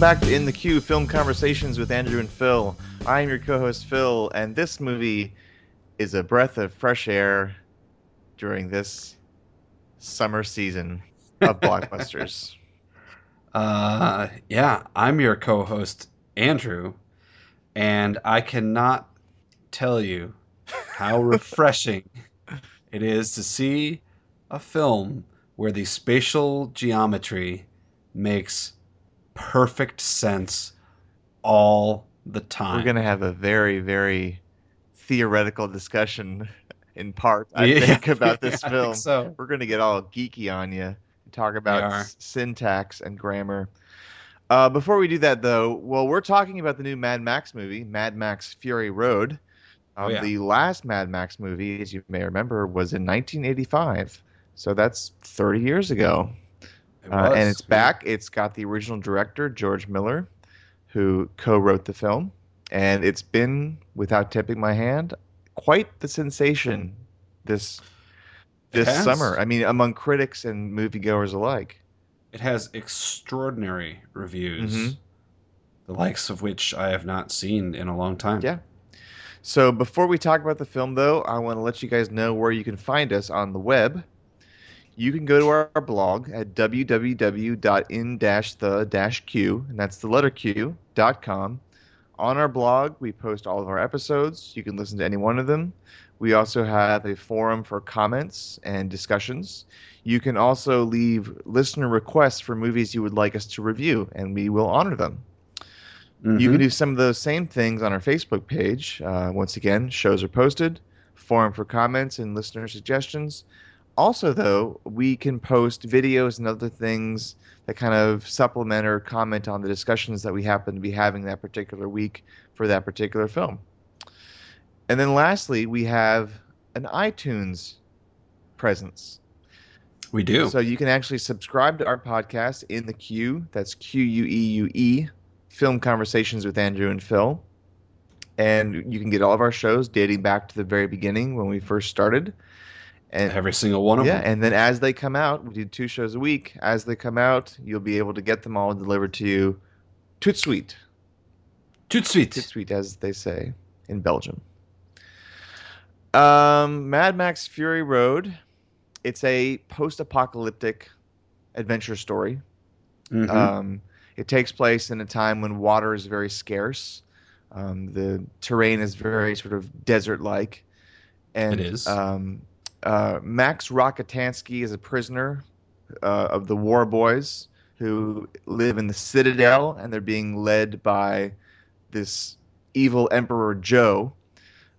back to In the Queue Film Conversations with Andrew and Phil. I am your co host, Phil, and this movie is a breath of fresh air during this summer season of blockbusters. Uh, yeah, I'm your co host, Andrew, and I cannot tell you how refreshing it is to see a film where the spatial geometry makes perfect sense all the time. We're going to have a very, very theoretical discussion in part, I Yeah, think, about this yeah, film. so. We're going to get all geeky on you and talk about s- syntax and grammar. Uh, before we do that, though, well, we're talking about the new Mad Max movie, Mad Max Fury Road. Oh, Um, yeah. The last Mad Max movie, as you may remember, was in 1985. So that's 30 years ago. It Uh, and was, it's yeah. back. It's got the original director, George Miller, who co wrote the film. And it's been, without tipping my hand, quite the sensation this this has. summer. I mean, among critics and moviegoers alike. It has extraordinary reviews, Mhm. the likes of which I have not seen in a long time. Yeah. So before we talk about the film, though, I want to let you guys know where you can find us on the web. You can go to our blog at www.in-the-q, and that's the letter Q, dot com. On our blog, we post all of our episodes. You can listen to any one of them. We also have a forum for comments and discussions. You can also leave listener requests for movies you would like us to review, and we will honor them. You Mhm. can do some of those same things on our Facebook page. Uh, once again, shows are posted, forum for comments and listener suggestions. Also, though, we can post videos and other things that kind of supplement or comment on the discussions that we happen to be having that particular week for that particular film. And then lastly, we have an iTunes presence. we do. So you can actually subscribe to our podcast in the queue. That's Q U E U E, Film Conversations with Andrew and Phil. And you can get all of our shows dating back to the very beginning when we first started. And Every single one of yeah, them. Yeah, and then as they come out, we do two shows a week. As they come out, you'll be able to get them all delivered to you tout suite. Tout de suite. Tout suite, as they say in Belgium. Um, Mad Max Fury Road. It's a post-apocalyptic adventure story. Mhm. Um, it takes place in a time when water is very scarce. Um, the terrain is very sort of desert-like, and It is. Um, uh, Max Rockatansky is a prisoner uh, of the War Boys who live in the Citadel, and they're being led by this evil Emperor Joe.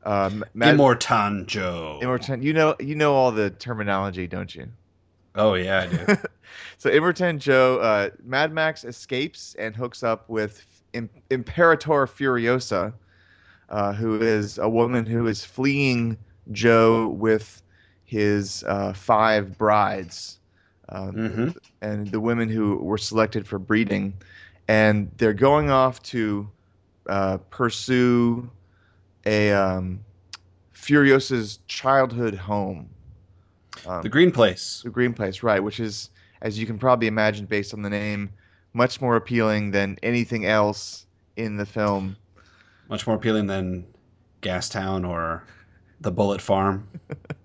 Um, Mad- Immortan Joe. Immortan- you know, you know all the terminology, don't you? oh yeah, I do. so Immortan Joe, uh, Mad Max escapes and hooks up with Im- Imperator Furiosa, uh, who is a woman who is fleeing Joe with his uh, five brides, um, Mhm. and the women who were selected for breeding, and they're going off to uh, pursue a um, Furiosa's childhood home. Um, the Green Place. the Green Place, right? Which is, as you can probably imagine, based on the name, much more appealing than anything else in the film. Much more appealing than Gastown or the Bullet Farm.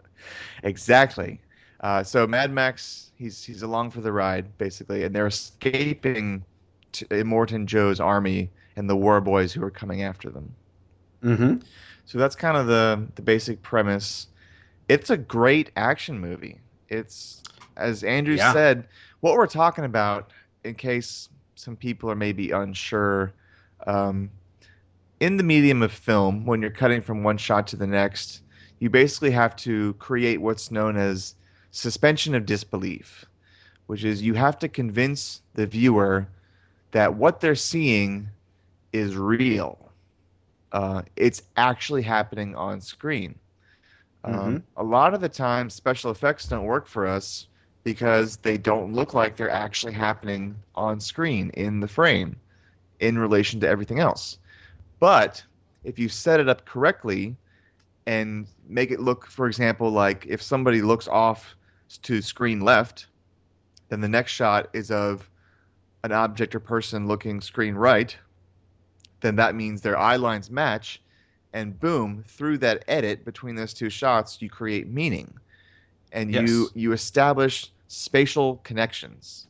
Exactly. Uh, so Mad Max, he's he's along for the ride, basically, and they're escaping to Immortan Joe's army and the War Boys who are coming after them. Mm-hmm. So that's kind of the the basic premise. It's a great action movie. It's as Andrew Yeah. said, what we're talking about, in case some people are maybe unsure, um, in the medium of film, when you're cutting from one shot to the next, you basically have to create what's known as suspension of disbelief, which is you have to convince the viewer that what they're seeing is real. Uh, it's actually happening on screen. Um, a lot of the time, special effects don't work for us because they don't look like they're actually happening on screen in the frame in relation to everything else. But if you set it up correctly and make it look, for example, like if somebody looks off to screen left, then the next shot is of an object or person looking screen right, then that means their eye lines match, and boom, through that edit between those two shots, you create meaning, and Yes. you you establish spatial connections,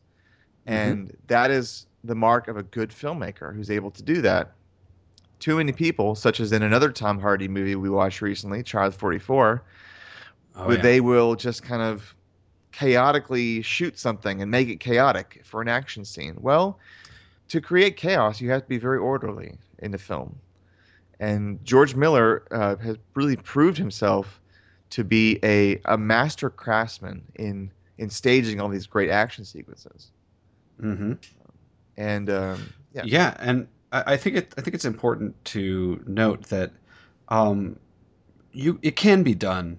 mm-hmm. and that is the mark of a good filmmaker who's able to do that. Too many people, such as in another Tom Hardy movie we watched recently, Child Forty Four, Oh, where yeah. they will just kind of chaotically shoot something and make it chaotic for an action scene. Well, to create chaos, you have to be very orderly in the film. And George Miller uh, has really proved himself to be a, a master craftsman in in staging all these great action sequences. hmm And um, yeah, Yeah, and I, I think it. I think it's important to note that um, you it can be done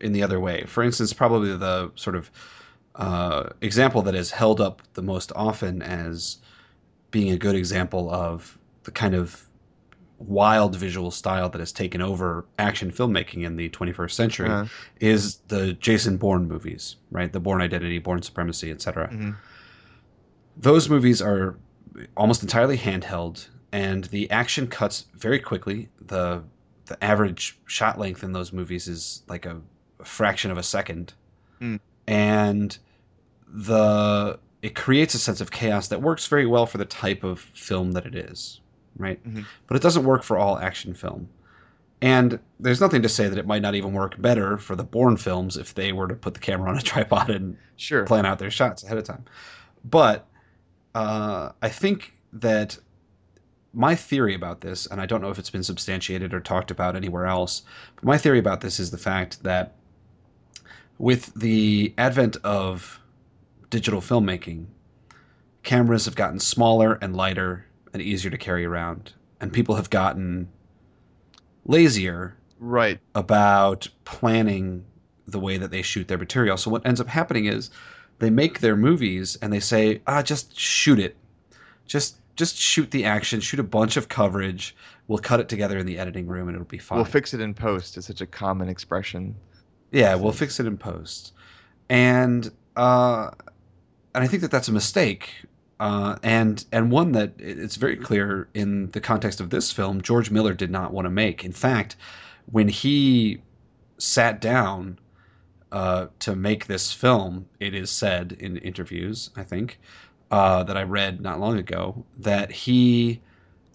in the other way. For instance, probably the sort of uh, example that is held up the most often as being a good example of the kind of wild visual style that has taken over action filmmaking in the 21st century uh, is the Jason Bourne movies, right? The Bourne Identity, Bourne Supremacy, etc mhm. those movies are almost entirely handheld and the action cuts very quickly the the average shot length in those movies is like a, a fraction of a second Mm. and the it creates a sense of chaos that works very well for the type of film that it is right Mhm. but it doesn't work for all action film and there's nothing to say that it might not even work better for the Bourne films if they were to put the camera on a tripod and sure. plan out their shots ahead of time. But uh, I think that my theory about this, and I don't know if it's been substantiated or talked about anywhere else, but my theory about this is the fact that with the advent of digital filmmaking, cameras have gotten smaller and lighter and easier to carry around, and people have gotten lazier Right. about planning the way that they shoot their material. So what ends up happening is they make their movies and they say, "Ah, just shoot it. Just just shoot the action, shoot a bunch of coverage. We'll cut it together in the editing room and it'll be fine." We'll fix it in post. It's such a common expression. Yeah, we'll fix it in post. And uh, and I think that that's a mistake. Uh, and and one that it's very clear in the context of this film, George Miller did not want to make. In fact, when he sat down uh, to make this film, it is said in interviews, I think, uh, that I read not long ago, that he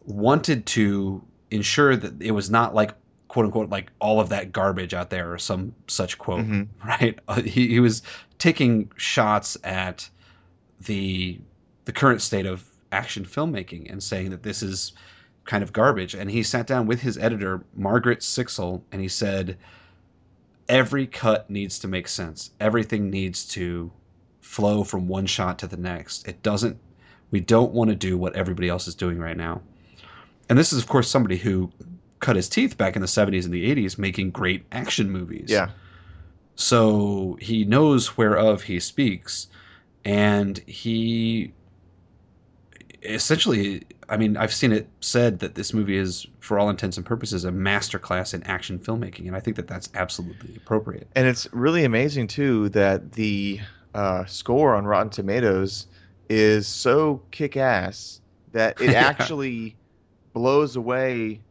wanted to ensure that it was not like quote unquote like all of that garbage out there or some such quote Mhm. right uh, he, he was taking shots at the the current state of action filmmaking and saying that this is kind of garbage and he sat down with his editor margaret sixel and he said every cut needs to make sense. Everything needs to flow from one shot to the next. It doesn't we don't want to do what everybody else is doing right now. And this is of course somebody who cut his teeth back in the 70s and the 80s making great action movies. Yeah. so he knows whereof he speaks and he essentially i mean i've seen it said that this movie is for all intents and purposes a masterclass in action filmmaking and i think that that's absolutely appropriate And it's really amazing too that the uh, score on Rotten Tomatoes is so kick-ass that it actually blows away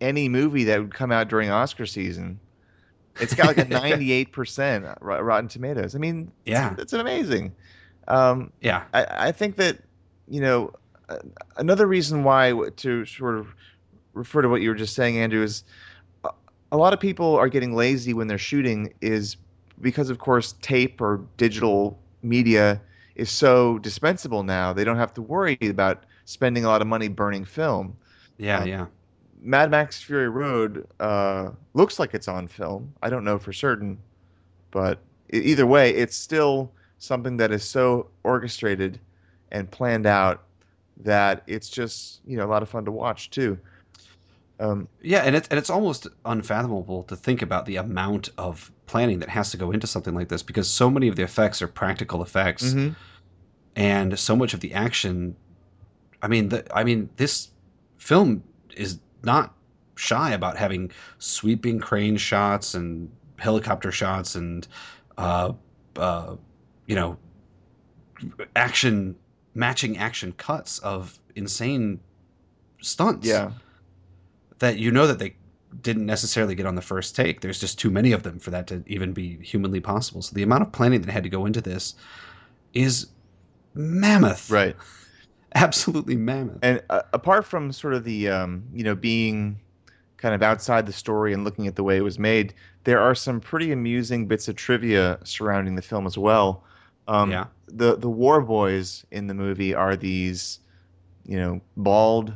any movie that would come out during Oscar season. It's got like a 98% Rotten Tomatoes. I mean, Yeah. it's, amazing. Um, yeah I, I think that you know another reason why to sort of refer to what you were just saying, Andrew, is a, a lot of people are getting lazy when they're shooting is because, of course, tape or digital media is so dispensable now. They don't have to worry about spending a lot of money burning film. yeah Um, yeah Mad Max Fury Road uh, looks like it's on film. I don't know for certain, but either way, it's still something that is so orchestrated and planned out that it's just you know a lot of fun to watch too. Um, yeah and it's and it's almost unfathomable to think about the amount of planning that has to go into something like this because so many of the effects are practical effects mhm. and so much of the action i mean the, i mean this film is not shy about having sweeping crane shots and helicopter shots and uh, uh, you know action matching action cuts of insane stunts. Yeah. That you know that they didn't necessarily get on the first take. There's just too many of them for that to even be humanly possible. So the amount of planning that had to go into this is mammoth. Right. Absolutely mammoth. And uh, apart from sort of the um, you know being kind of outside the story and looking at the way it was made, there are some pretty amusing bits of trivia surrounding the film as well. Um, yeah. The the war boys in the movie are these, you know, bald,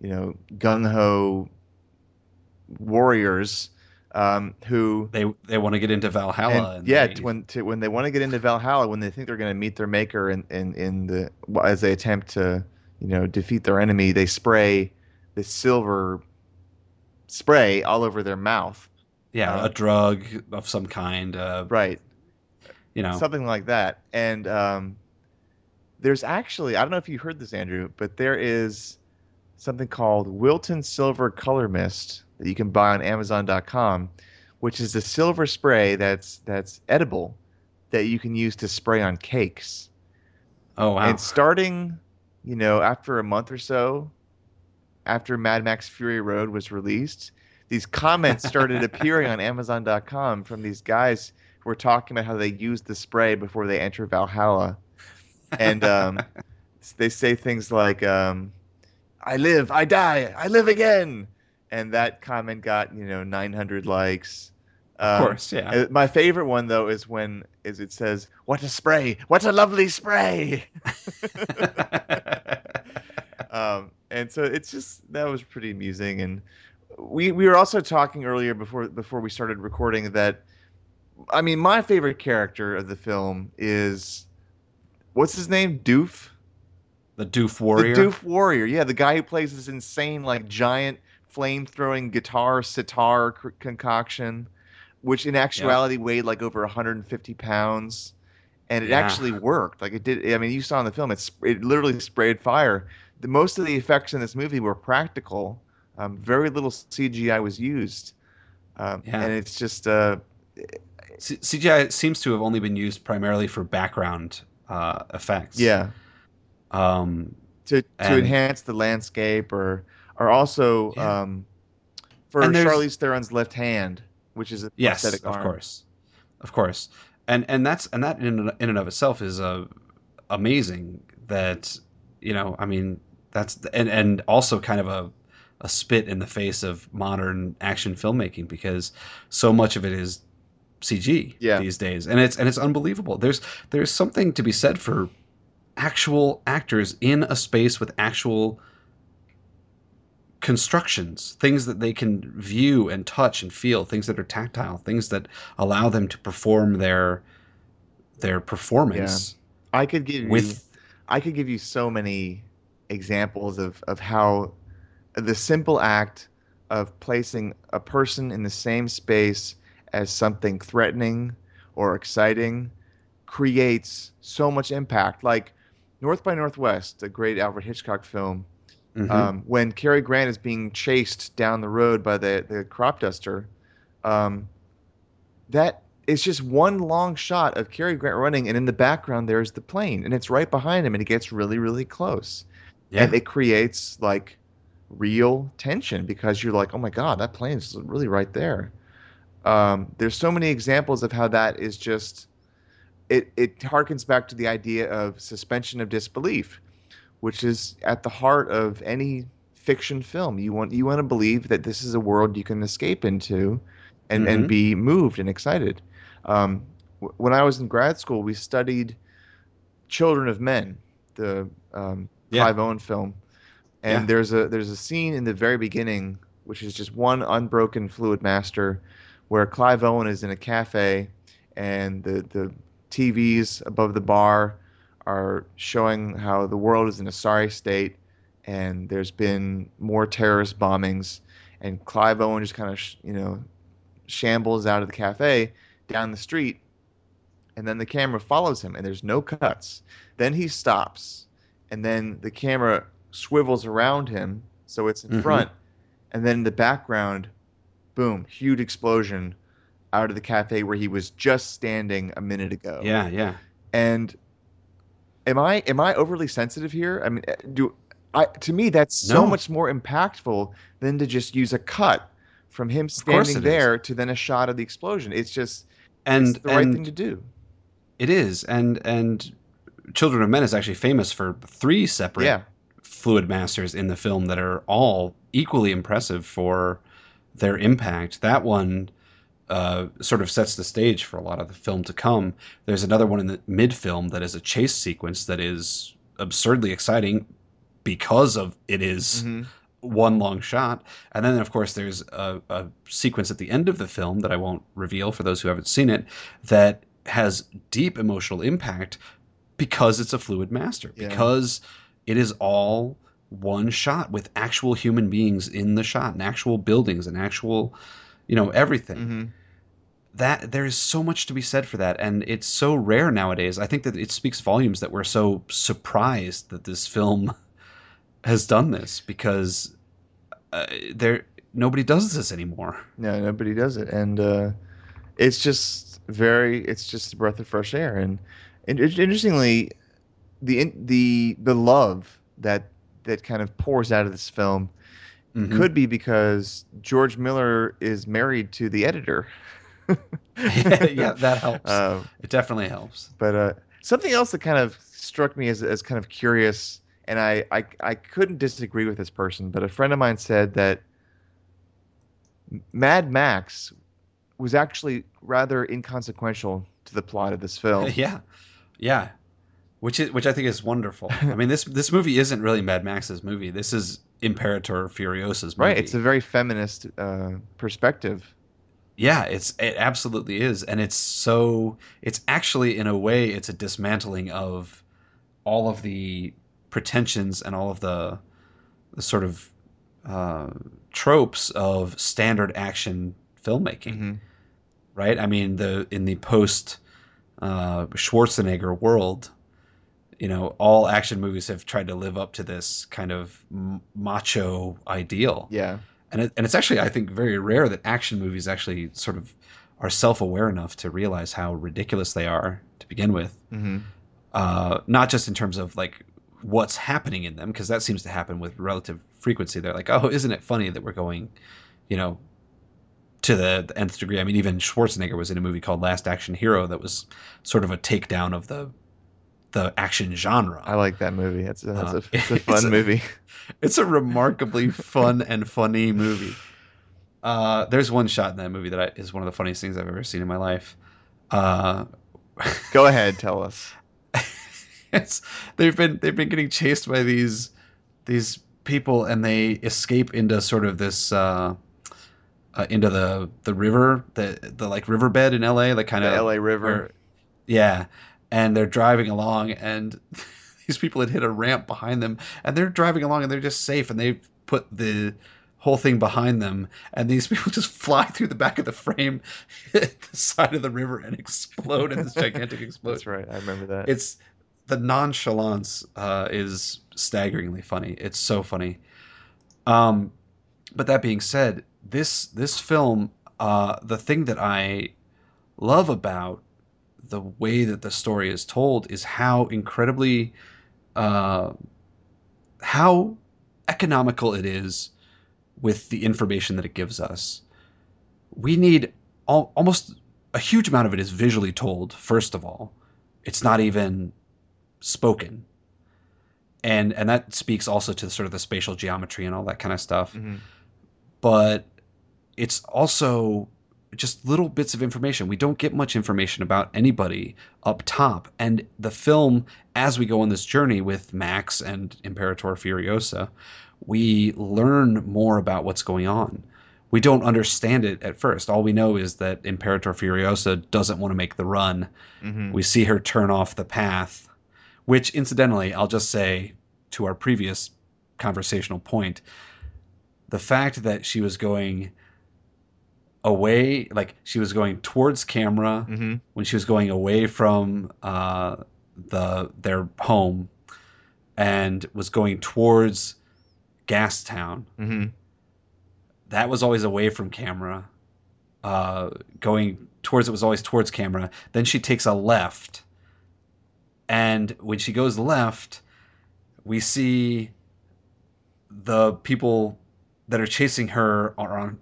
you know, gung ho warriors um, who they they want to get into Valhalla. and, and yeah, they- when to, when they want to get into Valhalla, when they think they're going to meet their maker, in, in in the as they attempt to you know defeat their enemy, they spray this silver spray all over their mouth. yeah, a drug of some kind. Uh, Right, you know, something like that. And um, there's actually I don't know if you heard this, Andrew, but there is something called Wilton Silver Color Mist that you can buy on Amazon.com, which is a silver spray that's that's edible that you can use to spray on cakes. oh wow, And starting, you know, after a month or so, after Mad Max Fury Road was released, these comments started appearing on Amazon.com from these guys were talking about how they use the spray before they enter Valhalla. And um, they say things like, um, I live, I die, I live again. And that comment got, you know, 900 likes. of Um, course, yeah. uh, My favorite one though is when is it says, "What a spray! What a lovely spray!" um, and so it's just that was pretty amusing. And we we were also talking earlier before before we started recording that I mean my favorite character of the film is what's his name Doof the Doof Warrior. the Doof Warrior yeah the guy who plays this insane like giant flame throwing guitar sitar c- concoction which in actuality weighed like over 150 pounds and it Yeah. actually worked like it did i mean you saw in the film it's it literally sprayed fire the most of the effects in this movie were practical um, very little cgi was used um, Yeah. and it's just uh, C- CGI seems to have only been used primarily for background uh, effects. yeah Um, to to And- enhance the landscape or or also Yeah. um, for And Charlize Theron's left hand, which is a yes, prosthetic of arm. course, of course, and and that's and that in and- in and of itself is uh, amazing. That you know, I mean, that's and and also kind of a a spit in the face of modern action filmmaking because so much of it is CG Yeah. these days, and it's and it's unbelievable. There's there's something to be said for actual actors in a space with actual constructions, things that they can view and touch and feel, things that are tactile, things that allow them to perform their their performance I could give you, with I could give you so many examples of of how the simple act of placing a person in the same space as something threatening or exciting creates so much impact. Like North by Northwest, a great Alfred Hitchcock film, Mhm. um, when Cary Grant is being chased down the road by the, the crop duster, um, that is just one long shot of Cary Grant running, and in the background there's the plane, and it's right behind him, and it gets really, really close, yeah. and it creates like real tension because you're like, oh my god, that plane is really right there. Um, there's so many examples of how that is just. It, it harkens back to the idea of suspension of disbelief which is at the heart of any fiction film. You want you want to believe that this is a world you can escape into, and and Mhm. be moved and excited. Um, w- when I was in grad school, we studied Children of Men, the um, Yeah. Clive Owen film, and Yeah. there's a there's a scene in the very beginning which is just one unbroken fluid master, where Clive Owen is in a cafe, and the the TVs above the bar are showing how the world is in a sorry state and there's been more terrorist bombings and Clive Owen just kind of sh- you know shambles out of the cafe down the street and then the camera follows him and there's no cuts then he stops and then the camera swivels around him so it's in Mhm. front and then in the background boom huge explosion out of the cafe where he was just standing a minute ago yeah, yeah. and am I am I overly sensitive here? I mean, eh, do I to me that's so No. much more impactful than to just use a cut from him standing it is. there to then a shot of the explosion. It's just and it's the right thing to do. it is and and Children of Men is actually famous for three separate Yeah. fluid masters in the film that are all equally impressive for their impact. That one uh, sort of sets the stage for a lot of the film to come. There's another one in the mid film that is a chase sequence that is absurdly exciting because of it is Mhm. one long shot. And then, of course, there's a, a sequence at the end of the film that I won't reveal for those who haven't seen it that has deep emotional impact because it's a fluid master, Yeah. because it is all one shot with actual human beings in the shot and actual buildings and actual, you know, everything. Mhm. That there is so much to be said for that, and it's so rare nowadays. I think that it speaks volumes that we're so surprised that this film has done this because uh, there nobody does this anymore. No, nobody does it, and uh, it's just very. It's just a breath of fresh air, and, and interestingly, the the the love that that kind of pours out of this film Mhm. could be because George Miller is married to the editor. yeah, that helps. Um, it definitely helps. but uh, something else that kind of struck me as, as kind of curious, and I, I I couldn't disagree with this person, but a friend of mine said that Mad Max was actually rather inconsequential to the plot of this film. yeah, yeah, which is which I think is wonderful. I mean this this movie isn't really Mad Max's movie. This is Imperator Furiosa's movie. Right, it's a very feminist uh, perspective. Yeah, it's it absolutely is, and it's so it's actually in a way it's a dismantling of all of the pretensions and all of the, the sort of uh, tropes of standard action filmmaking. Mhm. right? I mean, the in the post uh, Schwarzenegger world, you know, all action movies have tried to live up to this kind of macho ideal, Yeah, and it, and it's actually I think very rare that action movies actually sort of are self aware enough to realize how ridiculous they are to begin with. hmm Uh, not just in terms of like what's happening in them, because that seems to happen with relative frequency. They're like, oh, isn't it funny that we're going, you know, to the, the nth degree. I mean, even Schwarzenegger was in a movie called Last Action Hero that was sort of a takedown of the the action genre. I like that movie. It's a, it's Uh, a, it's a it's fun a- movie. It's a remarkably fun and funny movie. Uh, there's one shot in that movie that I, is one of the funniest things I've ever seen in my life. Uh, Go ahead, tell us. it's they've been they've been getting chased by these these people and they escape into sort of this uh, uh into the the river the the like riverbed in LA like kind of L.A. River. yeah and they're driving along and these people had hit a ramp behind them and they're driving along and they're just safe and they put the whole thing behind them and these people just fly through the back of the frame hit the side of the river and explode in this gigantic explosion That's right. I remember that. it's the nonchalance uh, is staggeringly funny. It's so funny. Um, but that being said, this this film, uh, the thing that I love about the way that the story is told is how incredibly, uh, how economical it is with the information that it gives us. We need al- almost a huge amount of it is visually told. First of all, it's not even spoken and and that speaks also to sort of the spatial geometry and all that kind of stuff Mhm. but it's also just little bits of information. We don't get much information about anybody up top. And the film as we go on this journey with max and imperator furiosa we learn more about what's going on. We don't understand it at first. All we know is that imperator furiosa doesn't want to make the run. Mhm. we see her turn off the path, which incidentally, I'll just say to our previous conversational point, the fact that she was going away, like she was going towards camera Mhm. when she was going away from uh, the their home and was going towards Gastown Mhm. that was always away from camera. Uh, going towards it was always towards camera. Then she takes a left And when she goes left, we see the people that are chasing her are on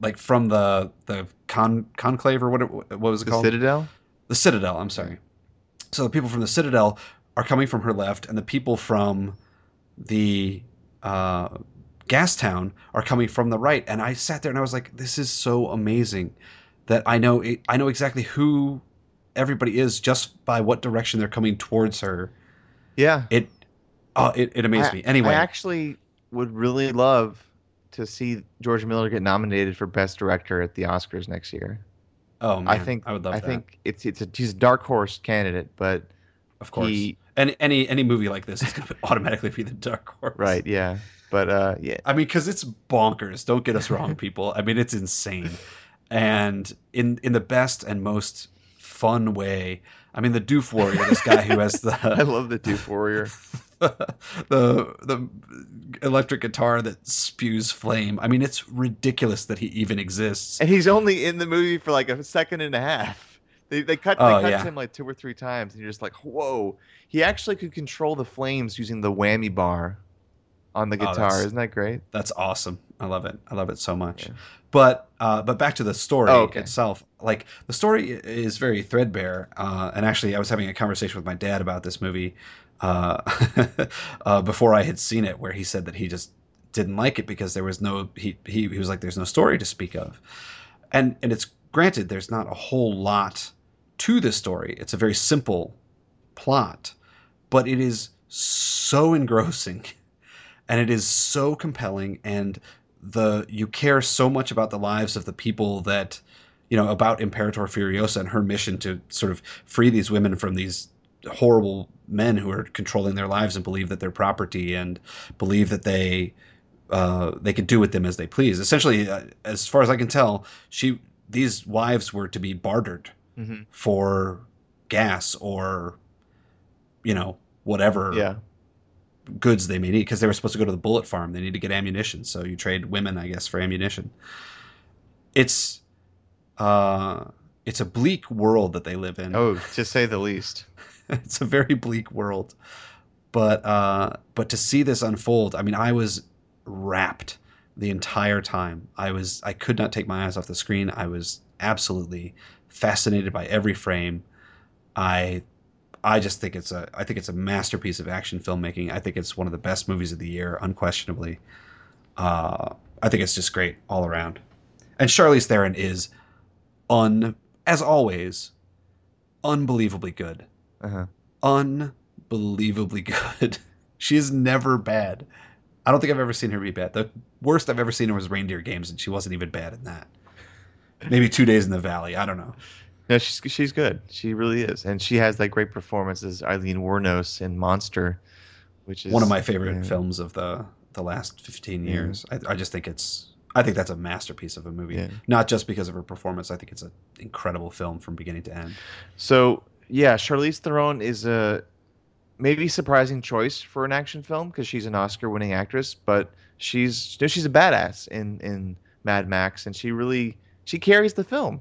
like from the the con conclave or what it, what was it The called? Citadel. the citadel i'm sorry. So the people from the citadel are coming from her left and the people from the uh gas town are coming from the right. And i sat there and i was like this is so amazing that i know i know exactly who everybody is just by what direction they're coming towards her. Yeah. it oh it, it amazed I- me. Anyway. I actually would really love to see George Miller get nominated for Best Director at the Oscars next year. oh man I think i would love I that think it's it's a he's a dark horse candidate, but of course he any any any movie like this is going to automatically be the dark horse right, yeah. But uh yeah. I mean, because it's bonkers. Don't get us wrong, people. I mean, it's insane, and in in the best and most fun way. I mean, the Doof Warrior, this guy who has the I love the Doof Warrior. the the electric guitar that spews flame. I mean, it's ridiculous that he even exists. And he's only in the movie for like a second and a half. They they cut Oh, they cut yeah. him like two or three times, and you're just like, whoa. He actually could control the flames using the whammy bar on the Oh, guitar. that's- Isn't that great? That's awesome. I love it. I love it so much. Yeah. But uh, but back to the story Oh, okay. itself. Like the story is very threadbare. Uh, and actually, I was having a conversation with my dad about this movie uh, uh, before I had seen it, where he said that he just didn't like it because there was no he he, he was like there's no story to speak of. And and it's granted there's not a whole lot to this story. It's a very simple plot, but it is so engrossing and it is so compelling and the you care so much about the lives of the people that you know about Imperator Furiosa and her mission to sort of free these women from these horrible men who are controlling their lives and believe that they're property and believe that they uh, they can do with them as they please. Essentially, uh, as far as I can tell, she these wives were to be bartered Mm-hmm. for gas or you know whatever Yeah. goods they may need because they were supposed to go to the bullet farm. They need to get ammunition, so you trade women, I guess, for ammunition. It's uh, it's a bleak world that they live in. Oh, to say the least. it's a very bleak world, but uh, but to see this unfold, I mean, I was wrapped the entire time. I was I could not take my eyes off the screen. I was absolutely fascinated by every frame. I I just think it's a I think it's a masterpiece of action filmmaking. I think it's one of the best movies of the year, unquestionably. Uh, I think it's just great all around. And Charlize Theron is un as always unbelievably good. Uh-huh. Unbelievably good. she is never bad. I don't think I've ever seen her be bad. The worst I've ever seen her was Reindeer Games, and she wasn't even bad in that. Maybe Two Days in the Valley. I don't know. No, she's she's good. She really is, and she has that great performance as Aileen Wuornos in Monster, which is one of my favorite yeah. films of the the last 15 Yeah. years. I, I just think it's I think that's a masterpiece of a movie. Yeah. Not just because of her performance. I think it's an incredible film from beginning to end. So yeah, Charlize Theron is a maybe surprising choice for an action film because she's an Oscar-winning actress, but she's you know, she's a badass in in Mad Max, and she really she carries the film.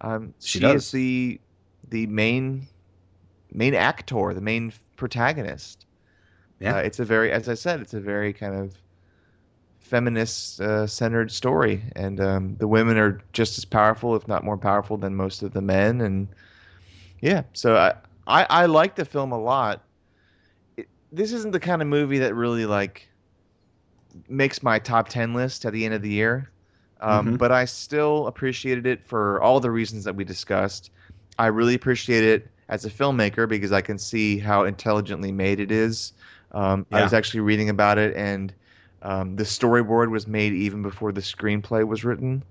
Um, She she does. is the the main main actor, the main protagonist. Yeah. Uh, it's a very, as I said, it's a very kind of feminist uh, centered story, and um, the women are just as powerful, if not more powerful, than most of the men. And yeah, so I I, I like the film a lot. It, this isn't the kind of movie that really like makes my top ten list at the end of the year, um, Mhm. but I still appreciated it for all the reasons that we discussed. I really appreciate it as a filmmaker because I can see how intelligently made it is. Um, I was actually reading about it, and um, the storyboard was made even before the screenplay was written.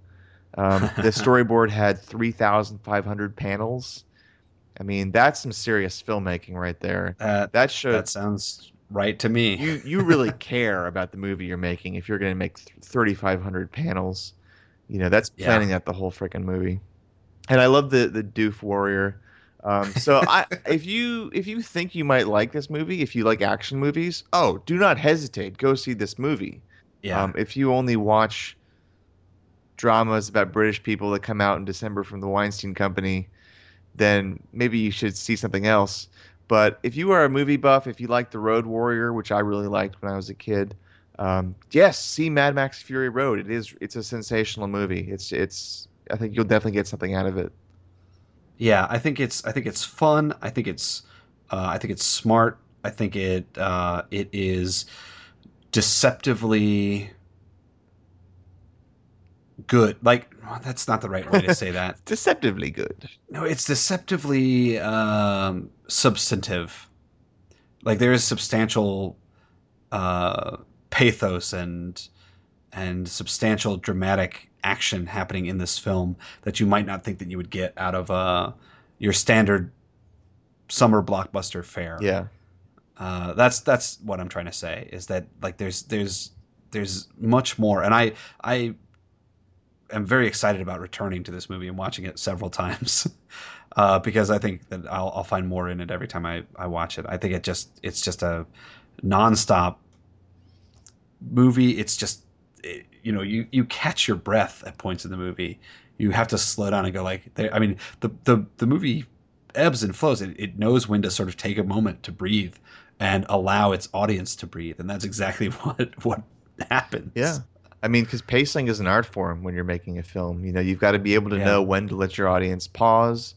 Um, the storyboard had 3,500 panels. I mean, that's some serious filmmaking right there. That That shows that sounds right to me. you you really care about the movie you're making if you're going to make 3,500 panels. You know, that's Yeah. planning out the whole freaking movie. And I love the the Doof Warrior. Um, so I, if you if you think you might like this movie, if you like action movies, oh, do not hesitate. Go see this movie. yeah. Um, if you only watch dramas about British people that come out in December from the Weinstein Company, then maybe you should see something else. but if you are a movie buff, if you like The Road Warrior, which I really liked when I was a kid, um, yes, see Mad Max Fury Road. It is it's a sensational movie. It's it's I think you'll definitely get something out of it. Yeah, I think it's I think it's fun. I think it's uh, I think it's smart. I think it uh, it is deceptively good. Like that's not the right way to say that. Deceptively good. No, it's deceptively um, substantive. Like there is substantial uh, pathos and and substantial dramatic action happening in this film that you might not think that you would get out of uh, your standard summer blockbuster fare. Yeah. Uh, that's that's what I'm trying to say is that like there's there's there's much more, and I I am very excited about returning to this movie and watching it several times uh, because I think that I'll, I'll find more in it every time I, I watch it. I think it just it's just a nonstop movie. It's just it, you know you you catch your breath at points in the movie. You have to slow down and go like I mean the the the movie ebbs and flows. It, it knows when to sort of take a moment to breathe and allow its audience to breathe, and that's exactly what what happens. Yeah. I mean, because pacing is an art form when you're making a film. You know, you've got to be able to Yeah. know when to let your audience pause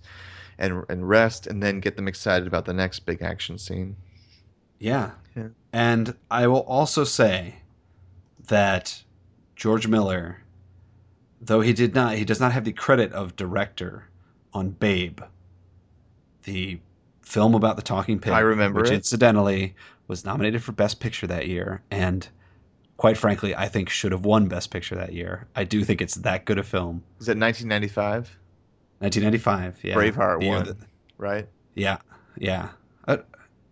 and and rest, and then get them excited about the next big action scene. Yeah. Yeah. And I will also say that George Miller, though he did not, he does not have the credit of director on Babe, the film about the talking pig. I remember which it. incidentally was nominated for Best Picture that year, and quite frankly, I think should have won Best Picture that year. I do think it's that good a film. Is it 1995? 1995. Yeah. Braveheart The won. that- Right? yeah, yeah, uh,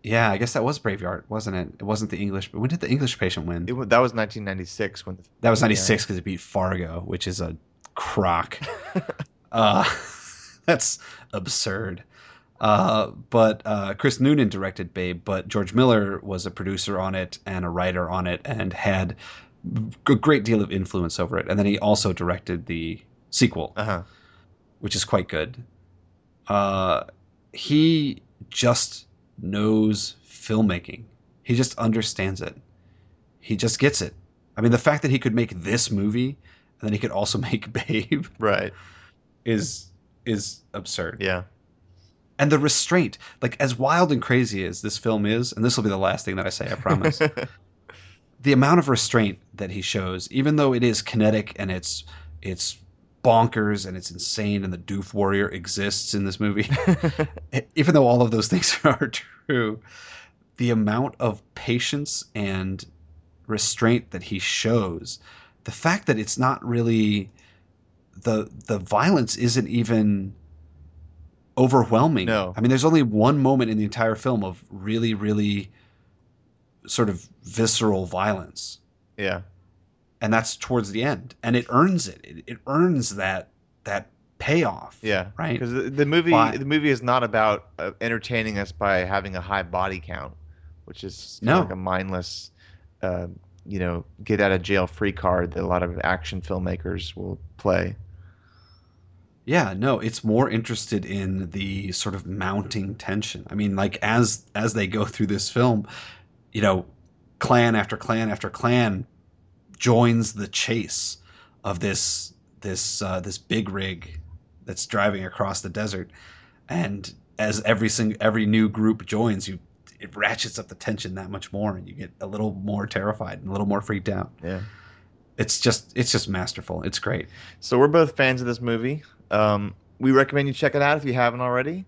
yeah. I guess that was Braveheart, wasn't it? It wasn't the English. But when did the English Patient win? It, that was 1996 when the, that was ninety six because it beat Fargo, which is a crock. uh, that's absurd. Uh, but uh, Chris Noonan directed Babe, but George Miller was a producer on it and a writer on it, and had a great deal of influence over it. And then he also directed the sequel, Uh huh. which is quite good. Uh, he just knows filmmaking. He just understands it. He just gets it. I mean, the fact that he could make this movie and then he could also make Babe Right. is is absurd. Yeah. And the restraint, like as wild and crazy as this film is, and this will be the last thing that I say, I promise. the amount of restraint that he shows, even though it is kinetic and it's it's bonkers and it's insane, and the Doof Warrior exists in this movie, even though all of those things are true, the amount of patience and restraint that he shows, the fact that it's not really the the violence isn't even overwhelming. No. I mean, there's only one moment in the entire film of really, really sort of visceral violence, yeah. and that's towards the end, and it earns it. It, it earns that that payoff. Yeah. Right. Because the, the movie the movie is not about uh, entertaining us by having a high body count, which is No. like a mindless, uh, you know, get out of jail free card that a lot of action filmmakers will play. Yeah, no, it's more interested in the sort of mounting tension. I mean, like as as they go through this film, you know, clan after clan after clan joins the chase of this this uh, this big rig that's driving across the desert, and as every sing every new group joins, you it ratchets up the tension that much more, and you get a little more terrified and a little more freaked out. Yeah. It's just it's just masterful. It's great. So we're both fans of this movie. Um, we recommend you check it out if you haven't already.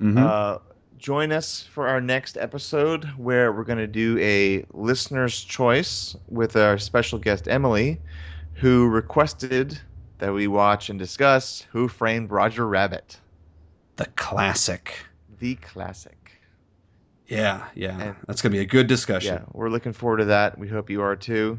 Mhm. Uh, join us for our next episode where we're going to do a listener's choice with our special guest Emily, who requested that we watch and discuss Who Framed Roger Rabbit, the classic. the classic. Yeah, yeah. And- That's going to be a good discussion. Yeah, we're looking forward to that. We hope you are too.